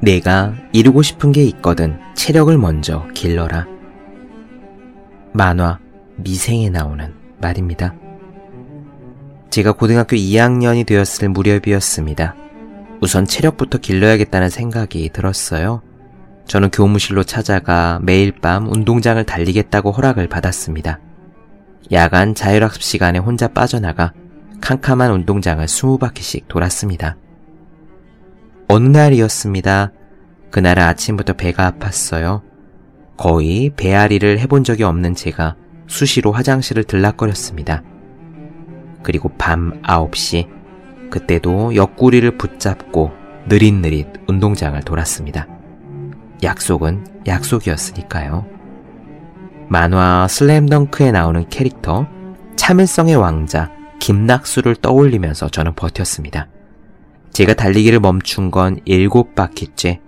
내가 이루고 싶은 게 있거든 체력을 먼저 길러라. 만화 미생에 나오는 말입니다. 제가 고등학교 2학년이 되었을 무렵이었습니다. 우선 체력부터 길러야겠다는 생각이 들었어요. 저는 교무실로 찾아가 매일 밤 운동장을 달리겠다고 허락을 받았습니다. 야간 자율학습 시간에 혼자 빠져나가 캄캄한 운동장을 20바퀴씩 돌았습니다. 어느 날이었습니다. 그날은 아침부터 배가 아팠어요. 거의 배앓이를 해본 적이 없는 제가 수시로 화장실을 들락거렸습니다. 그리고 밤 9시, 그때도 옆구리를 붙잡고 느릿느릿 운동장을 돌았습니다. 약속은 약속이었으니까요. 만화 슬램덩크에 나오는 캐릭터 참을성의 왕자 김낙수를 떠올리면서 저는 버텼습니다. 제가 달리기를 멈춘 건 일곱 바퀴째.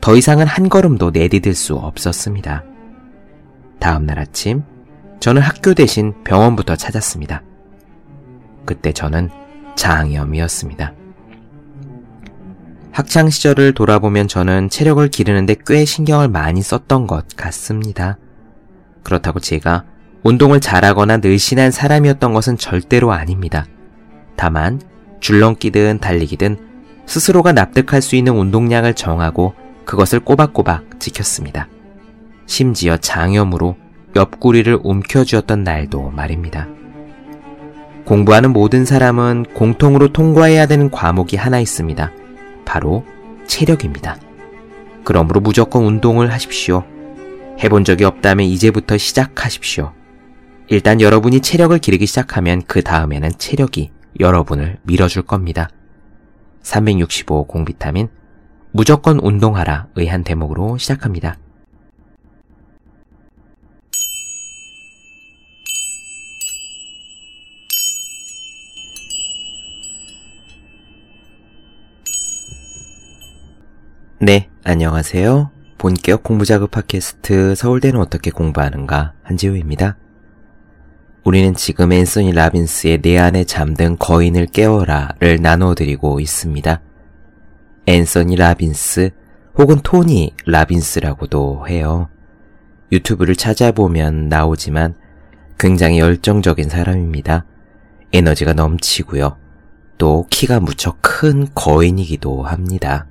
더 이상은 한 걸음도 내디딜 수 없었습니다. 다음날 아침, 저는 학교 대신 병원부터 찾았습니다. 그때 저는 장염이었습니다. 학창 시절을 돌아보면 저는 체력을 기르는데 꽤 신경을 많이 썼던 것 같습니다. 그렇다고 제가 운동을 잘하거나 늘씬한 사람이었던 것은 절대로 아닙니다. 다만 줄넘기든 달리기든 스스로가 납득할 수 있는 운동량을 정하고 그것을 꼬박꼬박 지켰습니다. 심지어 장염으로 옆구리를 움켜쥐었던 날도 말입니다. 공부하는 모든 사람은 공통으로 통과해야 되는 과목이 하나 있습니다. 바로 체력입니다. 그러므로 무조건 운동을 하십시오. 해본 적이 없다면 이제부터 시작하십시오. 일단 여러분이 체력을 기르기 시작하면 그 다음에는 체력이 여러분을 밀어줄 겁니다. 365 공비타민 무조건 운동하라 의한 대목으로 시작합니다. 네, 안녕하세요. 본격 공부자극 팟캐스트 서울대는 어떻게 공부하는가 한지우입니다. 우리는 지금 앤서니 라빈스의 내 안에 잠든 거인을 깨워라를 나눠드리고 있습니다. 앤서니 라빈스 혹은 토니 라빈스라고도 해요. 유튜브를 찾아보면 나오지만 굉장히 열정적인 사람입니다. 에너지가 넘치고요. 또 키가 무척 큰 거인이기도 합니다.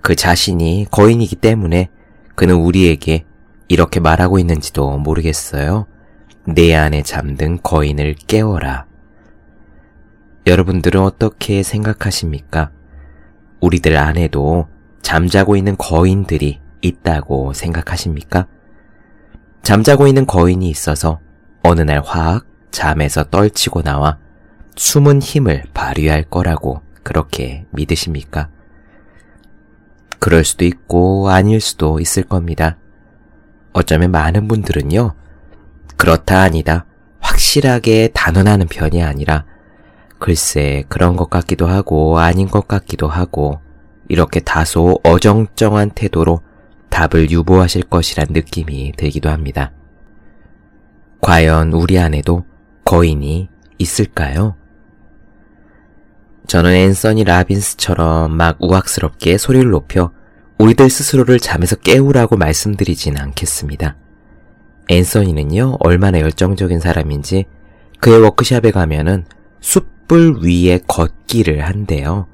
그 자신이 거인이기 때문에 그는 우리에게 이렇게 말하고 있는지도 모르겠어요. 내 안에 잠든 거인을 깨워라. 여러분들은 어떻게 생각하십니까? 우리들 안에도 잠자고 있는 거인들이 있다고 생각하십니까? 잠자고 있는 거인이 있어서 어느 날 화학 잠에서 떨치고 나와 숨은 힘을 발휘할 거라고 그렇게 믿으십니까? 그럴 수도 있고 아닐 수도 있을 겁니다. 어쩌면 많은 분들은요, 그렇다 아니다, 확실하게 단언하는 편이 아니라, 글쎄, 그런 것 같기도 하고, 아닌 것 같기도 하고, 이렇게 다소 어정쩡한 태도로 답을 유보하실 것이란 느낌이 들기도 합니다. 과연 우리 안에도 거인이 있을까요? 저는 앤서니 라빈스처럼 막 우악스럽게 소리를 높여 우리들 스스로를 잠에서 깨우라고 말씀드리진 않겠습니다. 앤서니는요, 얼마나 열정적인 사람인지 그의 워크샵에 가면은 숯불 위에 걷기를 한대요.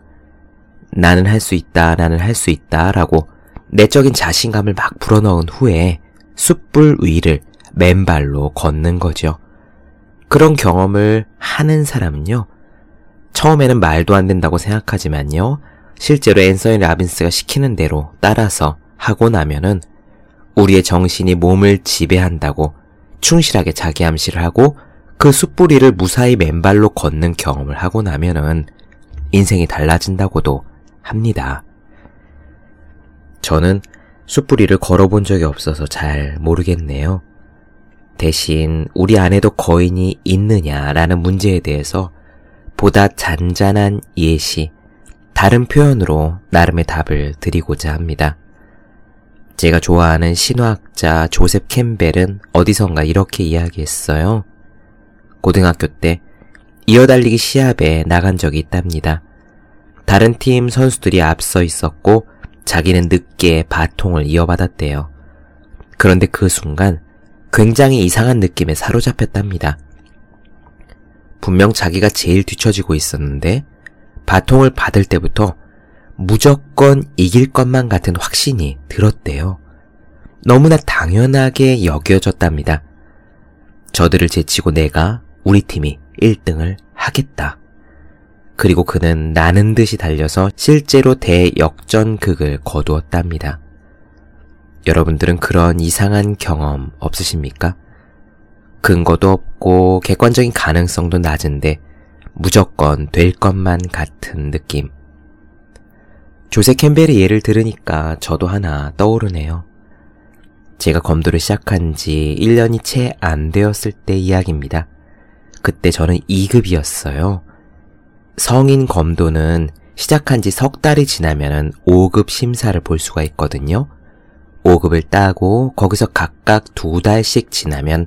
나는 할 수 있다, 나는 할 수 있다 라고 내적인 자신감을 막 불어넣은 후에 숯불 위를 맨발로 걷는 거죠. 그런 경험을 하는 사람은요, 처음에는 말도 안 된다고 생각하지만요. 실제로 앤서니 라빈스가 시키는 대로 따라서 하고 나면은 우리의 정신이 몸을 지배한다고 충실하게 자기 암시를 하고 그 숯불이를 무사히 맨발로 걷는 경험을 하고 나면은 인생이 달라진다고도 합니다. 저는 숯불이를 걸어본 적이 없어서 잘 모르겠네요. 대신 우리 안에도 거인이 있느냐라는 문제에 대해서 보다 잔잔한 예시, 다른 표현으로 나름의 답을 드리고자 합니다. 제가 좋아하는 신화학자 조셉 캠벨은 어디선가 이렇게 이야기했어요. 고등학교 때 이어달리기 시합에 나간 적이 있답니다. 다른 팀 선수들이 앞서 있었고 자기는 늦게 바통을 이어받았대요. 그런데 그 순간 굉장히 이상한 느낌에 사로잡혔답니다. 분명 자기가 제일 뒤처지고 있었는데 바통을 받을 때부터 무조건 이길 것만 같은 확신이 들었대요. 너무나 당연하게 여겨졌답니다. 저들을 제치고 내가 우리 팀이 1등을 하겠다. 그리고 그는 나는 듯이 달려서 실제로 대역전극을 거두었답니다. 여러분들은 그런 이상한 경험 없으십니까? 근거도 없고 객관적인 가능성도 낮은데 무조건 될 것만 같은 느낌. 조세 캠벨의 예를 들으니까 저도 하나 떠오르네요. 제가 검도를 시작한 지 1년이 채 안 되었을 때 이야기입니다. 그때 저는 2급이었어요. 성인 검도는 시작한 지 석 달이 지나면은 5급 심사를 볼 수가 있거든요. 5급을 따고 거기서 각각 두 달씩 지나면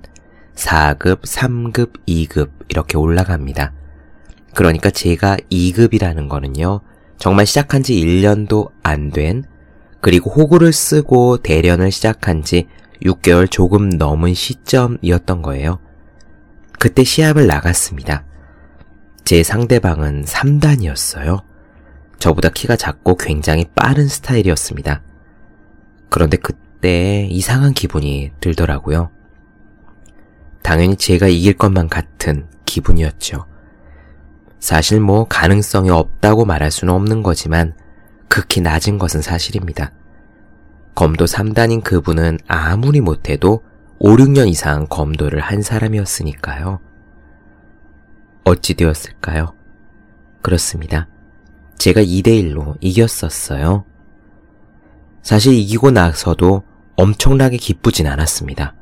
4급, 3급, 2급 이렇게 올라갑니다. 그러니까 제가 2급이라는 거는요. 정말 시작한 지 1년도 안 된, 그리고 호구를 쓰고 대련을 시작한 지 6개월 조금 넘은 시점이었던 거예요. 그때 시합을 나갔습니다. 제 상대방은 3단이었어요. 저보다 키가 작고 굉장히 빠른 스타일이었습니다. 그런데 그때 이상한 기분이 들더라고요. 당연히 제가 이길 것만 같은 기분이었죠. 사실 뭐 가능성이 없다고 말할 수는 없는 거지만 극히 낮은 것은 사실입니다. 검도 3단인 그분은 아무리 못해도 5, 6년 이상 검도를 한 사람이었으니까요. 어찌 되었을까요? 그렇습니다. 제가 2대1로 이겼었어요. 사실 이기고 나서도 엄청나게 기쁘진 않았습니다.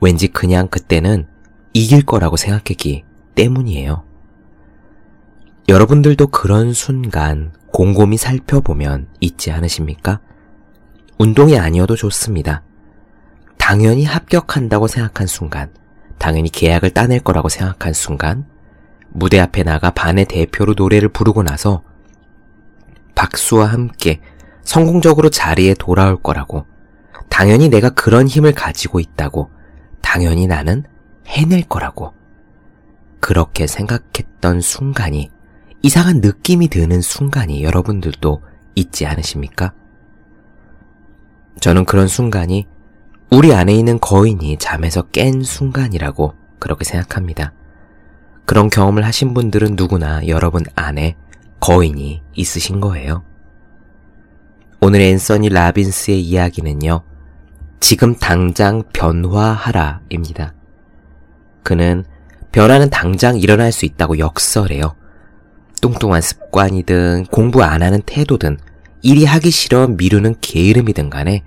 왠지 그냥 그때는 이길 거라고 생각했기 때문이에요. 여러분들도 그런 순간 곰곰이 살펴보면 있지 않으십니까? 운동이 아니어도 좋습니다. 당연히 합격한다고 생각한 순간, 당연히 계약을 따낼 거라고 생각한 순간, 무대 앞에 나가 반의 대표로 노래를 부르고 나서 박수와 함께 성공적으로 자리에 돌아올 거라고, 당연히 내가 그런 힘을 가지고 있다고, 당연히 나는 해낼 거라고, 그렇게 생각했던 순간이 이상한 느낌이 드는 순간이 여러분들도 있지 않으십니까? 저는 그런 순간이 우리 안에 있는 거인이 잠에서 깬 순간이라고 그렇게 생각합니다. 그런 경험을 하신 분들은 누구나 여러분 안에 거인이 있으신 거예요. 오늘 앤서니 라빈스의 이야기는요, 지금 당장 변화하라 입니다. 그는 변화는 당장 일어날 수 있다고 역설해요. 뚱뚱한 습관이든 공부 안 하는 태도든 일이 하기 싫어 미루는 게으름이든 간에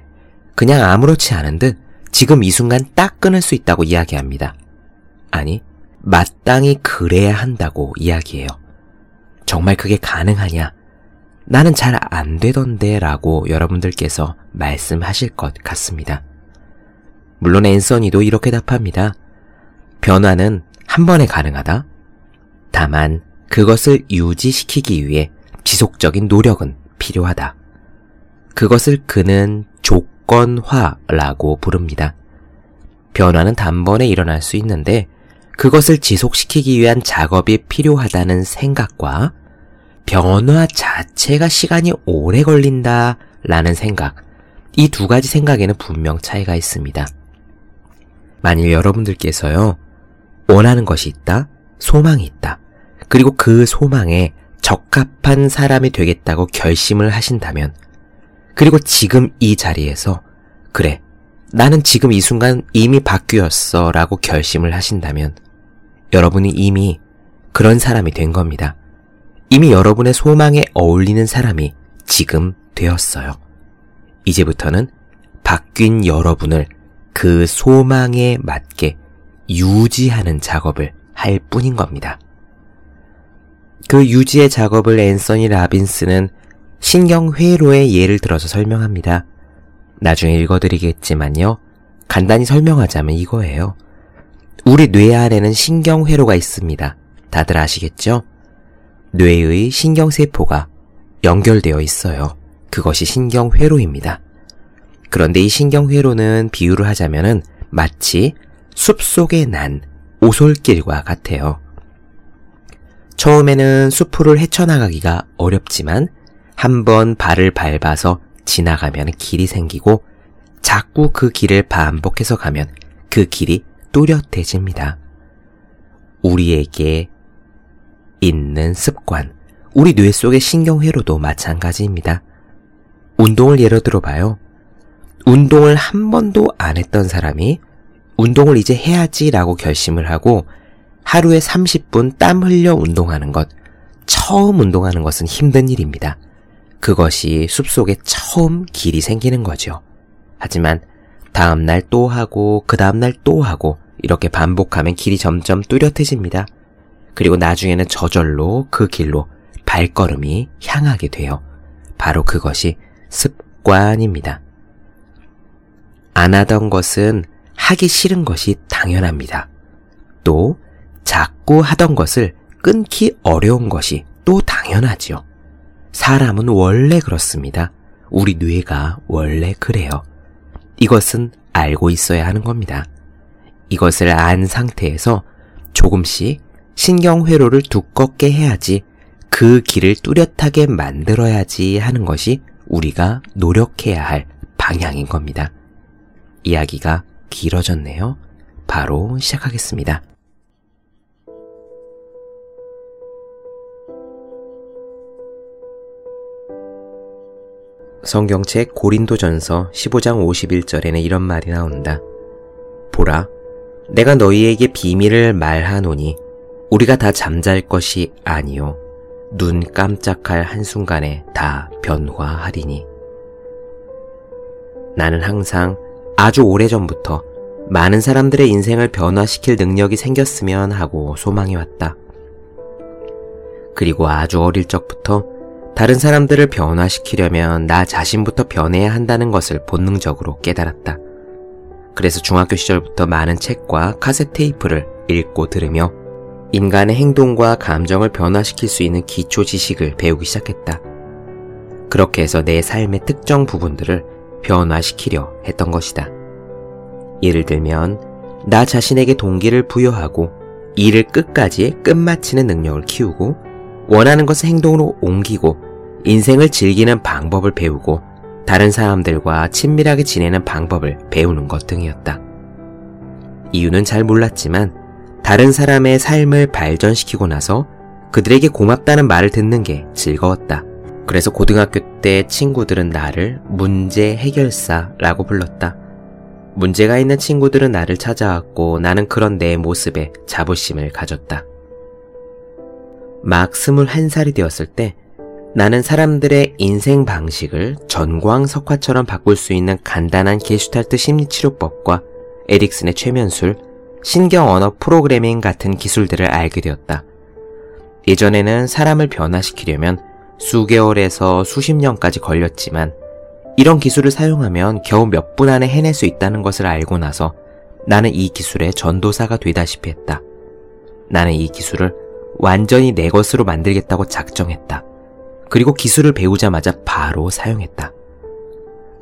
그냥 아무렇지 않은 듯 지금 이 순간 딱 끊을 수 있다고 이야기합니다. 아니, 마땅히 그래야 한다고 이야기해요. 정말 그게 가능하냐? 나는 잘 안 되던데 라고 여러분들께서 말씀하실 것 같습니다. 물론 앤서니도 이렇게 답합니다. 변화는 한 번에 가능하다. 다만 그것을 유지시키기 위해 지속적인 노력은 필요하다. 그것을 그는 조건화라고 부릅니다. 변화는 단번에 일어날 수 있는데 그것을 지속시키기 위한 작업이 필요하다는 생각과 변화 자체가 시간이 오래 걸린다 라는 생각, 이 두 가지 생각에는 분명 차이가 있습니다. 만일 여러분들께서요, 원하는 것이 있다, 소망이 있다, 그리고 그 소망에 적합한 사람이 되겠다고 결심을 하신다면, 그리고 지금 이 자리에서, 그래, 나는 지금 이 순간 이미 바뀌었어 라고 결심을 하신다면, 여러분이 이미 그런 사람이 된 겁니다. 이미 여러분의 소망에 어울리는 사람이 지금 되었어요. 이제부터는 바뀐 여러분을 그 소망에 맞게 유지하는 작업을 할 뿐인 겁니다. 그 유지의 작업을 앤서니 라빈스는 신경회로의 예를 들어서 설명합니다. 나중에 읽어드리겠지만요. 간단히 설명하자면 이거예요. 우리 뇌 안에는 신경회로가 있습니다. 다들 아시겠죠? 뇌의 신경세포가 연결되어 있어요. 그것이 신경회로입니다. 그런데 이 신경회로는 비유를 하자면은 마치 숲 속에 난 오솔길과 같아요. 처음에는 숲을 헤쳐나가기가 어렵지만 한번 발을 밟아서 지나가면 길이 생기고 자꾸 그 길을 반복해서 가면 그 길이 뚜렷해집니다. 우리에게 있는 습관, 우리 뇌 속의 신경회로도 마찬가지입니다. 운동을 예로 들어봐요. 운동을 한 번도 안 했던 사람이 운동을 이제 해야지라고 결심을 하고 하루에 30분 땀 흘려 운동하는 것, 처음 운동하는 것은 힘든 일입니다. 그것이 숲속에 처음 길이 생기는 거죠. 하지만 다음날 또 하고 그 다음날 또 하고 이렇게 반복하면 길이 점점 뚜렷해집니다. 그리고 나중에는 저절로 그 길로 발걸음이 향하게 돼요. 바로 그것이 습관입니다. 안 하던 것은 하기 싫은 것이 당연합니다. 또 자꾸 하던 것을 끊기 어려운 것이 또 당연하지요. 사람은 원래 그렇습니다. 우리 뇌가 원래 그래요. 이것은 알고 있어야 하는 겁니다. 이것을 안 상태에서 조금씩 신경회로를 두껍게 해야지 그 길을 뚜렷하게 만들어야지 하는 것이 우리가 노력해야 할 방향인 겁니다. 이야기가 길어졌네요. 바로 시작하겠습니다. 성경책 고린도전서 15장 51절에는 이런 말이 나온다. 보라, 내가 너희에게 비밀을 말하노니 우리가 다 잠잘 것이 아니요. 눈 깜짝할 한순간에 다 변화하리니. 나는 항상 아주 오래전부터 많은 사람들의 인생을 변화시킬 능력이 생겼으면 하고 소망해왔다. 그리고 아주 어릴 적부터 다른 사람들을 변화시키려면 나 자신부터 변해야 한다는 것을 본능적으로 깨달았다. 그래서 중학교 시절부터 많은 책과 카세트 테이프를 읽고 들으며 인간의 행동과 감정을 변화시킬 수 있는 기초 지식을 배우기 시작했다. 그렇게 해서 내 삶의 특정 부분들을 변화시키려 했던 것이다. 예를 들면, 나 자신에게 동기를 부여하고 일을 끝까지 끝마치는 능력을 키우고 원하는 것을 행동으로 옮기고 인생을 즐기는 방법을 배우고 다른 사람들과 친밀하게 지내는 방법을 배우는 것 등이었다. 이유는 잘 몰랐지만 다른 사람의 삶을 발전시키고 나서 그들에게 고맙다는 말을 듣는 게 즐거웠다. 그래서 고등학교 때 친구들은 나를 문제 해결사라고 불렀다. 문제가 있는 친구들은 나를 찾아왔고 나는 그런 내 모습에 자부심을 가졌다. 막 21살이 되었을 때 나는 사람들의 인생 방식을 전광석화처럼 바꿀 수 있는 간단한 게슈탈트 심리치료법과 에릭슨의 최면술, 신경 언어 프로그래밍 같은 기술들을 알게 되었다. 예전에는 사람을 변화시키려면 수개월에서 수십 년까지 걸렸지만 이런 기술을 사용하면 겨우 몇 분 안에 해낼 수 있다는 것을 알고 나서 나는 이 기술의 전도사가 되다시피 했다. 나는 이 기술을 완전히 내 것으로 만들겠다고 작정했다. 그리고 기술을 배우자마자 바로 사용했다.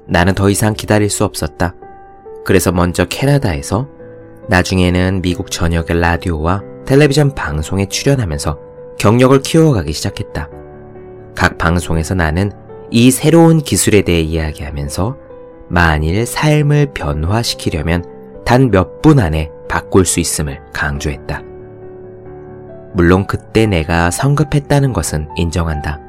나는 더 이상 기다릴 수 없었다. 그래서 먼저 캐나다에서 나중에는 미국 전역의 라디오와 텔레비전 방송에 출연하면서 경력을 키워가기 시작했다. 각 방송에서 나는 이 새로운 기술에 대해 이야기하면서 만일 삶을 변화시키려면 단 몇 분 안에 바꿀 수 있음을 강조했다. 물론 그때 내가 성급했다는 것은 인정한다.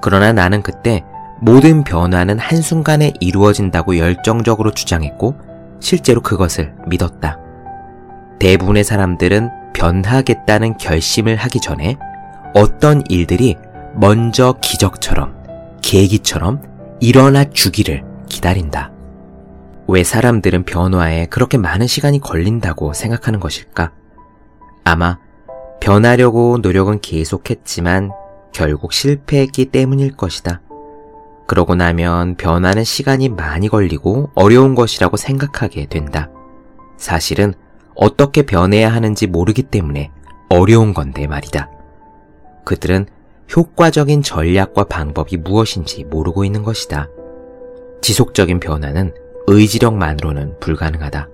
그러나 나는 그때 모든 변화는 한순간에 이루어진다고 열정적으로 주장했고 실제로 그것을 믿었다. 대부분의 사람들은 변하겠다는 결심을 하기 전에 어떤 일들이 먼저 기적처럼, 계기처럼 일어나 주기를 기다린다. 왜 사람들은 변화에 그렇게 많은 시간이 걸린다고 생각하는 것일까? 아마 변하려고 노력은 계속했지만 결국 실패했기 때문일 것이다. 그러고 나면 변하는 시간이 많이 걸리고 어려운 것이라고 생각하게 된다. 사실은 어떻게 변해야 하는지 모르기 때문에 어려운 건데 말이다. 그들은 효과적인 전략과 방법이 무엇인지 모르고 있는 것이다. 지속적인 변화는 의지력만으로는 불가능하다.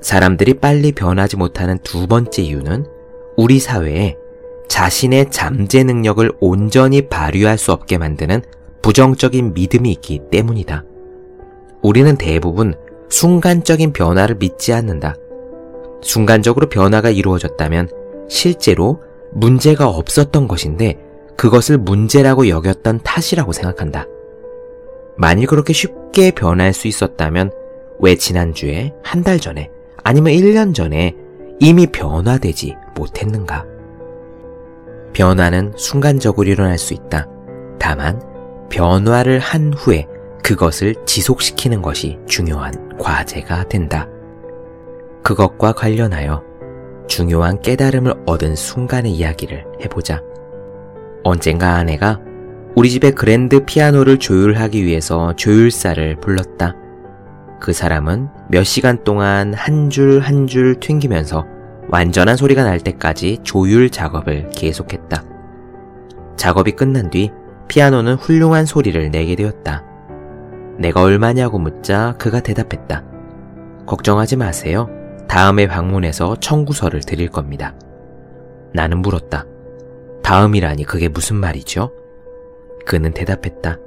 사람들이 빨리 변하지 못하는 두 번째 이유는 우리 사회에 자신의 잠재 능력을 온전히 발휘할 수 없게 만드는 부정적인 믿음이 있기 때문이다. 우리는 대부분 순간적인 변화를 믿지 않는다. 순간적으로 변화가 이루어졌다면 실제로 문제가 없었던 것인데 그것을 문제라고 여겼던 탓이라고 생각한다. 만일 그렇게 쉽게 변할 수 있었다면 왜 지난주에, 한 달 전에, 아니면 1년 전에 이미 변화되지 못했는가? 변화는 순간적으로 일어날 수 있다. 다만, 변화를 한 후에 그것을 지속시키는 것이 중요한 과제가 된다. 그것과 관련하여 중요한 깨달음을 얻은 순간의 이야기를 해보자. 언젠가 아내가 우리 집의 그랜드 피아노를 조율하기 위해서 조율사를 불렀다. 그 사람은 몇 시간 동안 한 줄 한줄 튕기면서 완전한 소리가 날 때까지 조율 작업을 계속했다. 작업이 끝난 뒤 피아노는 훌륭한 소리를 내게 되었다. 내가 얼마냐고 묻자 그가 대답했다. 걱정하지 마세요. 다음에 방문해서 청구서를 드릴 겁니다. 나는 물었다. 다음이라니 그게 무슨 말이죠? 그는 대답했다.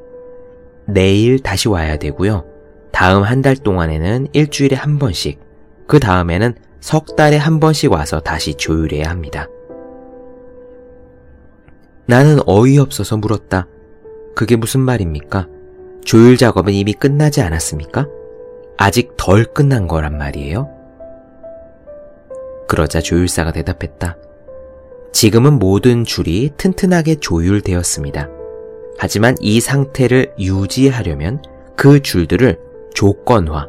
내일 다시 와야 되고요. 다음 한 달 동안에는 일주일에 한 번씩, 그 다음에는 석 달에 한 번씩 와서 다시 조율해야 합니다. 나는 어이없어서 물었다. 그게 무슨 말입니까? 조율 작업은 이미 끝나지 않았습니까? 아직 덜 끝난 거란 말이에요? 그러자 조율사가 대답했다. 지금은 모든 줄이 튼튼하게 조율되었습니다. 하지만 이 상태를 유지하려면 그 줄들을 조건화,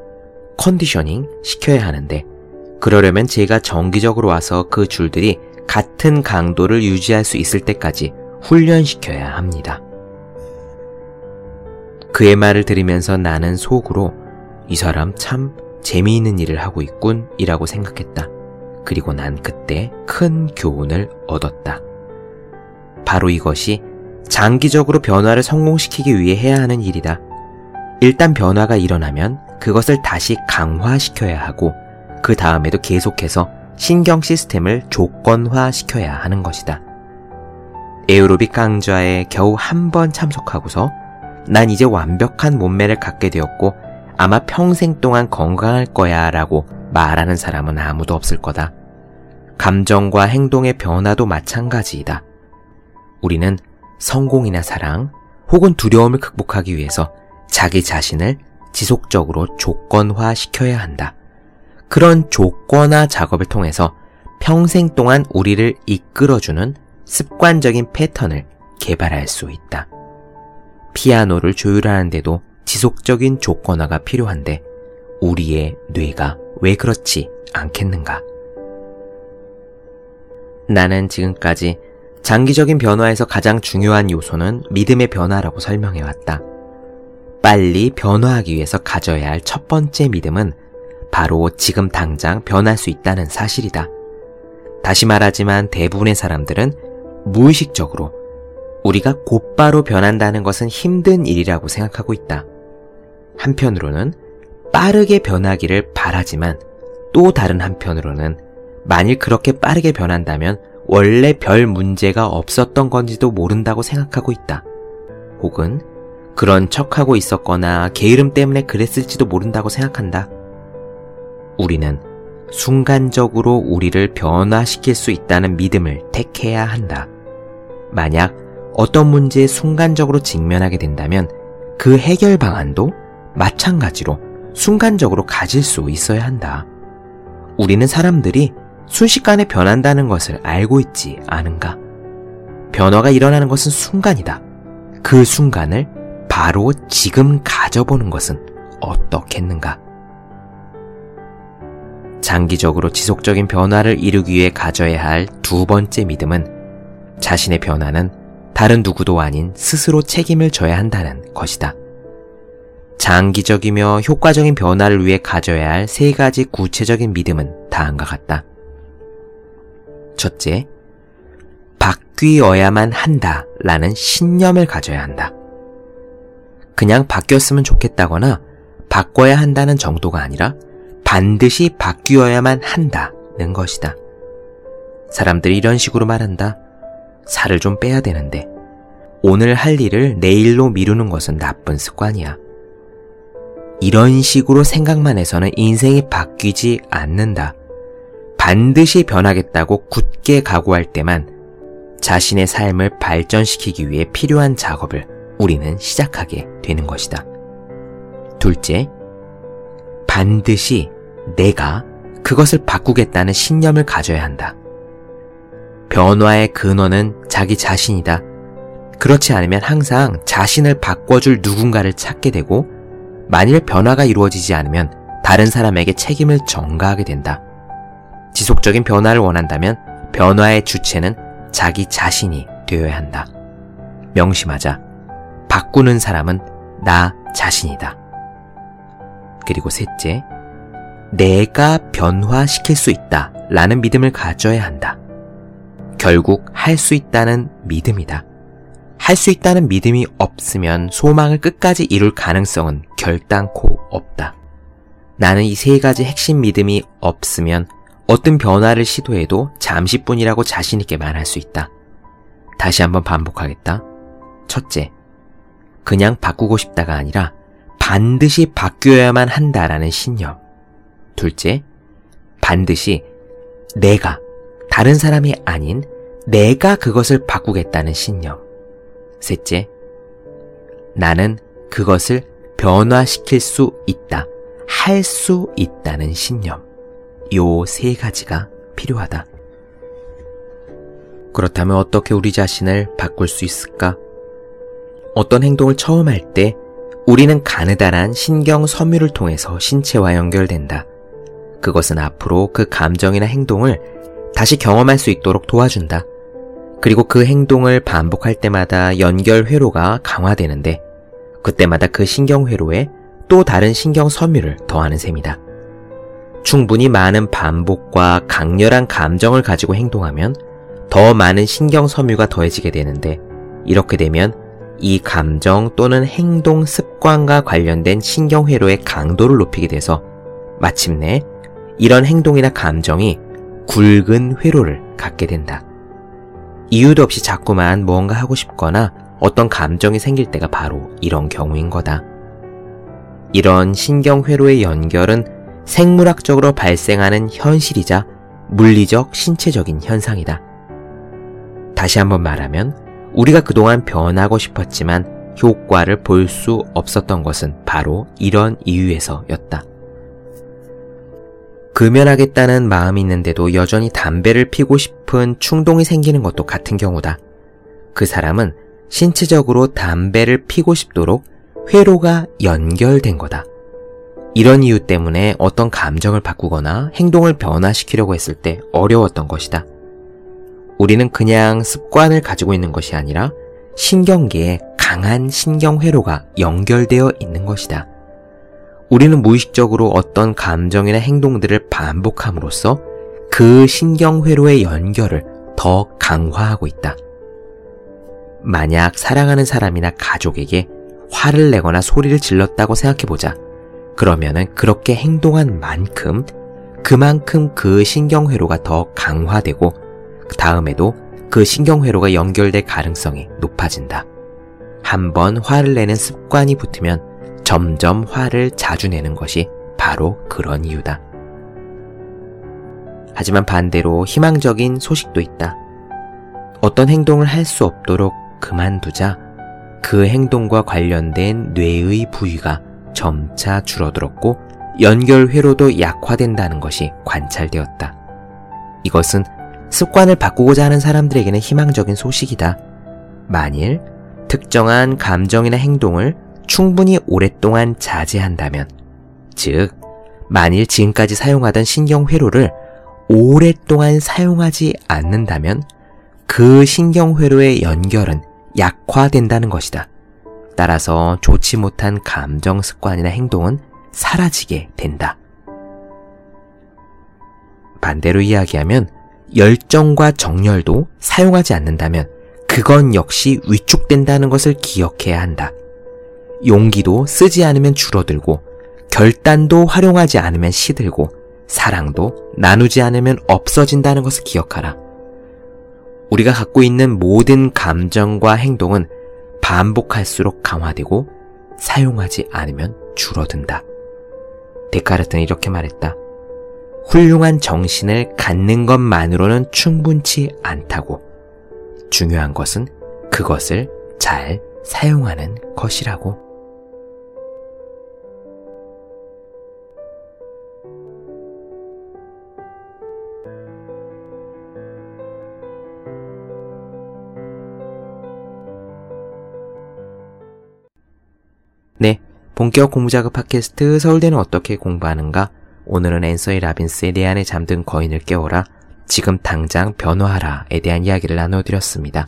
컨디셔닝 시켜야 하는데, 그러려면 제가 정기적으로 와서 그 줄들이 같은 강도를 유지할 수 있을 때까지 훈련시켜야 합니다. 그의 말을 들으면서 나는 속으로 이 사람 참 재미있는 일을 하고 있군 이라고 생각했다. 그리고 난 그때 큰 교훈을 얻었다. 바로 이것이 장기적으로 변화를 성공시키기 위해 해야 하는 일이다. 일단 변화가 일어나면 그것을 다시 강화시켜야 하고 그 다음에도 계속해서 신경 시스템을 조건화 시켜야 하는 것이다. 에어로빅 강좌에 겨우 한 번 참석하고서 난 이제 완벽한 몸매를 갖게 되었고 아마 평생 동안 건강할 거야 라고 말하는 사람은 아무도 없을 거다. 감정과 행동의 변화도 마찬가지이다. 우리는 성공이나 사랑 혹은 두려움을 극복하기 위해서 자기 자신을 지속적으로 조건화 시켜야 한다. 그런 조건화 작업을 통해서 평생 동안 우리를 이끌어주는 습관적인 패턴을 개발할 수 있다. 피아노를 조율하는데도 지속적인 조건화가 필요한데 우리의 뇌가 왜 그렇지 않겠는가? 나는 지금까지 장기적인 변화에서 가장 중요한 요소는 믿음의 변화라고 설명해왔다. 빨리 변화하기 위해서 가져야 할 첫 번째 믿음은 바로 지금 당장 변할 수 있다는 사실이다. 다시 말하지만 대부분의 사람들은 무의식적으로 우리가 곧바로 변한다는 것은 힘든 일이라고 생각하고 있다. 한편으로는 빠르게 변하기를 바라지만 또 다른 한편으로는 만일 그렇게 빠르게 변한다면 원래 별 문제가 없었던 건지도 모른다고 생각하고 있다. 혹은 그런 척하고 있었거나 게으름 때문에 그랬을지도 모른다고 생각한다. 우리는 순간적으로 우리를 변화시킬 수 있다는 믿음을 택해야 한다. 만약 어떤 문제에 순간적으로 직면하게 된다면 그 해결 방안도 마찬가지로 순간적으로 가질 수 있어야 한다. 우리는 사람들이 순식간에 변한다는 것을 알고 있지 않은가? 변화가 일어나는 것은 순간이다. 그 순간을 바로 지금 가져보는 것은 어떻겠는가? 장기적으로 지속적인 변화를 이루기 위해 가져야 할 두 번째 믿음은 자신의 변화는 다른 누구도 아닌 스스로 책임을 져야 한다는 것이다. 장기적이며 효과적인 변화를 위해 가져야 할 세 가지 구체적인 믿음은 다음과 같다. 첫째, 바뀌어야만 한다 라는 신념을 가져야 한다. 그냥 바뀌었으면 좋겠다거나 바꿔야 한다는 정도가 아니라 반드시 바뀌어야만 한다는 것이다. 사람들이 이런 식으로 말한다. 살을 좀 빼야 되는데 오늘 할 일을 내일로 미루는 것은 나쁜 습관이야. 이런 식으로 생각만 해서는 인생이 바뀌지 않는다. 반드시 변하겠다고 굳게 각오할 때만 자신의 삶을 발전시키기 위해 필요한 작업을 우리는 시작하게 되는 것이다. 둘째, 반드시 내가 그것을 바꾸겠다는 신념을 가져야 한다. 변화의 근원은 자기 자신이다. 그렇지 않으면 항상 자신을 바꿔줄 누군가를 찾게 되고 만일 변화가 이루어지지 않으면 다른 사람에게 책임을 전가하게 된다. 지속적인 변화를 원한다면 변화의 주체는 자기 자신이 되어야 한다. 명심하자. 바꾸는 사람은 나 자신이다. 그리고 셋째, 내가 변화시킬 수 있다 라는 믿음을 가져야 한다. 결국 할 수 있다는 믿음이다. 할 수 있다는 믿음이 없으면 소망을 끝까지 이룰 가능성은 결단코 없다. 나는 이 세 가지 핵심 믿음이 없으면 어떤 변화를 시도해도 잠시뿐이라고 자신있게 말할 수 있다. 다시 한번 반복하겠다. 첫째, 그냥 바꾸고 싶다가 아니라 반드시 바뀌어야만 한다라는 신념. 둘째, 반드시 내가 다른 사람이 아닌 내가 그것을 바꾸겠다는 신념. 셋째, 나는 그것을 변화시킬 수 있다. 할 수 있다는 신념. 요 세 가지가 필요하다. 그렇다면 어떻게 우리 자신을 바꿀 수 있을까? 어떤 행동을 처음 할 때 우리는 가느다란 신경 섬유를 통해서 신체와 연결된다. 그것은 앞으로 그 감정이나 행동을 다시 경험할 수 있도록 도와준다. 그리고 그 행동을 반복할 때마다 연결 회로가 강화되는데 그때마다 그 신경 회로에 또 다른 신경 섬유를 더하는 셈이다. 충분히 많은 반복과 강렬한 감정을 가지고 행동하면 더 많은 신경 섬유가 더해지게 되는데 이렇게 되면 이 감정 또는 행동 습관과 관련된 신경 회로의 강도를 높이게 돼서 마침내 이런 행동이나 감정이 굵은 회로를 갖게 된다. 이유도 없이 자꾸만 무언가 하고 싶거나 어떤 감정이 생길 때가 바로 이런 경우인 거다. 이런 신경회로의 연결은 생물학적으로 발생하는 현실이자 물리적, 신체적인 현상이다. 다시 한번 말하면 우리가 그동안 변하고 싶었지만 효과를 볼 수 없었던 것은 바로 이런 이유에서였다. 금연하겠다는 마음이 있는데도 여전히 담배를 피고 싶은 충동이 생기는 것도 같은 경우다. 그 사람은 신체적으로 담배를 피고 싶도록 회로가 연결된 거다. 이런 이유 때문에 어떤 감정을 바꾸거나 행동을 변화시키려고 했을 때 어려웠던 것이다. 우리는 그냥 습관을 가지고 있는 것이 아니라 신경계에 강한 신경회로가 연결되어 있는 것이다. 우리는 무의식적으로 어떤 감정이나 행동들을 반복함으로써 그 신경회로의 연결을 더 강화하고 있다. 만약 사랑하는 사람이나 가족에게 화를 내거나 소리를 질렀다고 생각해보자. 그러면은 그렇게 행동한 만큼 그만큼 그 신경회로가 더 강화되고 그 다음에도 그 신경회로가 연결될 가능성이 높아진다. 한번 화를 내는 습관이 붙으면 점점 화를 자주 내는 것이 바로 그런 이유다. 하지만 반대로 희망적인 소식도 있다. 어떤 행동을 할 수 없도록 그만두자 그 행동과 관련된 뇌의 부위가 점차 줄어들었고 연결 회로도 약화된다는 것이 관찰되었다. 이것은 습관을 바꾸고자 하는 사람들에게는 희망적인 소식이다. 만일 특정한 감정이나 행동을 충분히 오랫동안 자제한다면, 즉, 만일 지금까지 사용하던 신경회로를 오랫동안 사용하지 않는다면 그 신경회로의 연결은 약화된다는 것이다. 따라서 좋지 못한 감정 습관이나 행동은 사라지게 된다. 반대로 이야기하면 열정과 정열도 사용하지 않는다면 그건 역시 위축된다는 것을 기억해야 한다. 용기도 쓰지 않으면 줄어들고 결단도 활용하지 않으면 시들고 사랑도 나누지 않으면 없어진다는 것을 기억하라. 우리가 갖고 있는 모든 감정과 행동은 반복할수록 강화되고 사용하지 않으면 줄어든다. 데카르트는 이렇게 말했다. 훌륭한 정신을 갖는 것만으로는 충분치 않다고. 중요한 것은 그것을 잘 사용하는 것이라고. 네. 본격 공부작업 팟캐스트 서울대는 어떻게 공부하는가? 오늘은 앤서이 라빈스의 내 안에 잠든 거인을 깨워라. 지금 당장 변화하라에 대한 이야기를 나눠드렸습니다.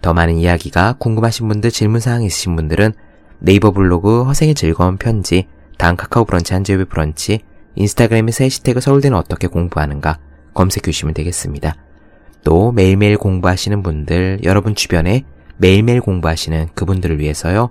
더 많은 이야기가 궁금하신 분들, 질문사항 있으신 분들은 네이버 블로그 허생의 즐거운 편지, 다음 카카오 브런치 한재회 브런치, 인스타그램에서 해시태그 서울대는 어떻게 공부하는가 검색해 주시면 되겠습니다. 또 매일매일 공부하시는 분들, 여러분 주변에 매일매일 공부하시는 그분들을 위해서요.